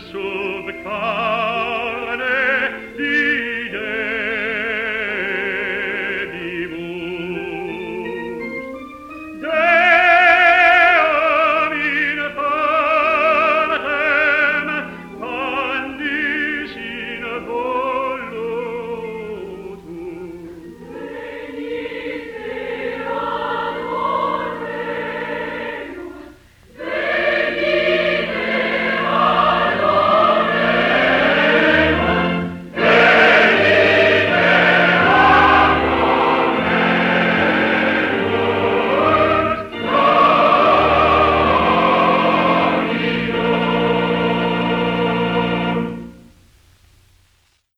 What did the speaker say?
shoe, the car.